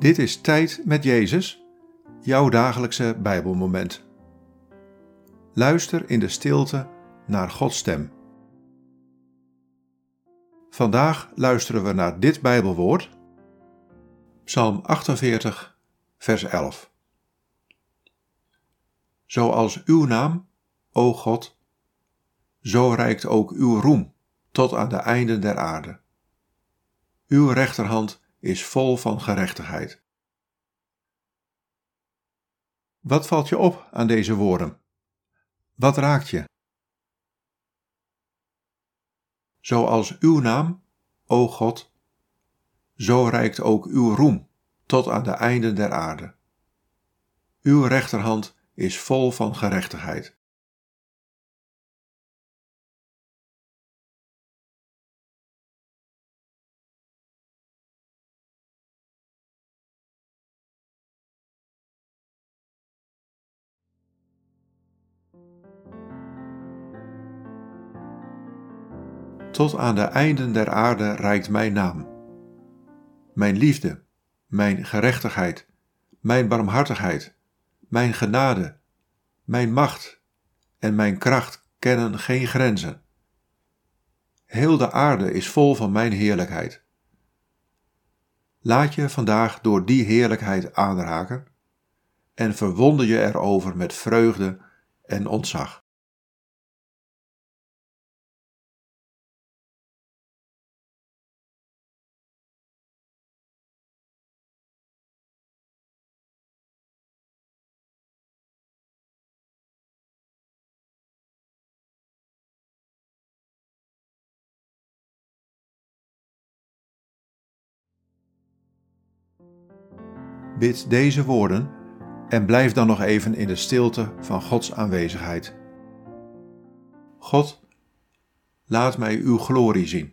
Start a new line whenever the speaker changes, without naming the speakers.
Dit is Tijd met Jezus, jouw dagelijkse Bijbelmoment. Luister in de stilte naar Gods stem. Vandaag luisteren we naar dit Bijbelwoord, Psalm 48, vers 11. Zoals uw naam, o God, zo reikt ook uw roem tot aan de einden der aarde. Uw rechterhand is vol van gerechtigheid. Wat valt je op aan deze woorden? Wat raakt je? Zoals uw naam, o God, zo reikt ook uw roem tot aan de einden der aarde. Uw rechterhand is vol van gerechtigheid. Tot aan de einden der aarde reikt mijn naam. Mijn liefde, mijn gerechtigheid, mijn barmhartigheid, mijn genade, mijn macht en mijn kracht kennen geen grenzen. Heel de aarde is vol van mijn heerlijkheid. Laat je vandaag door die heerlijkheid aanraken en verwonder je erover met vreugde en ontzag. Bid deze woorden en blijf dan nog even in de stilte van Gods aanwezigheid. God, laat mij uw glorie zien.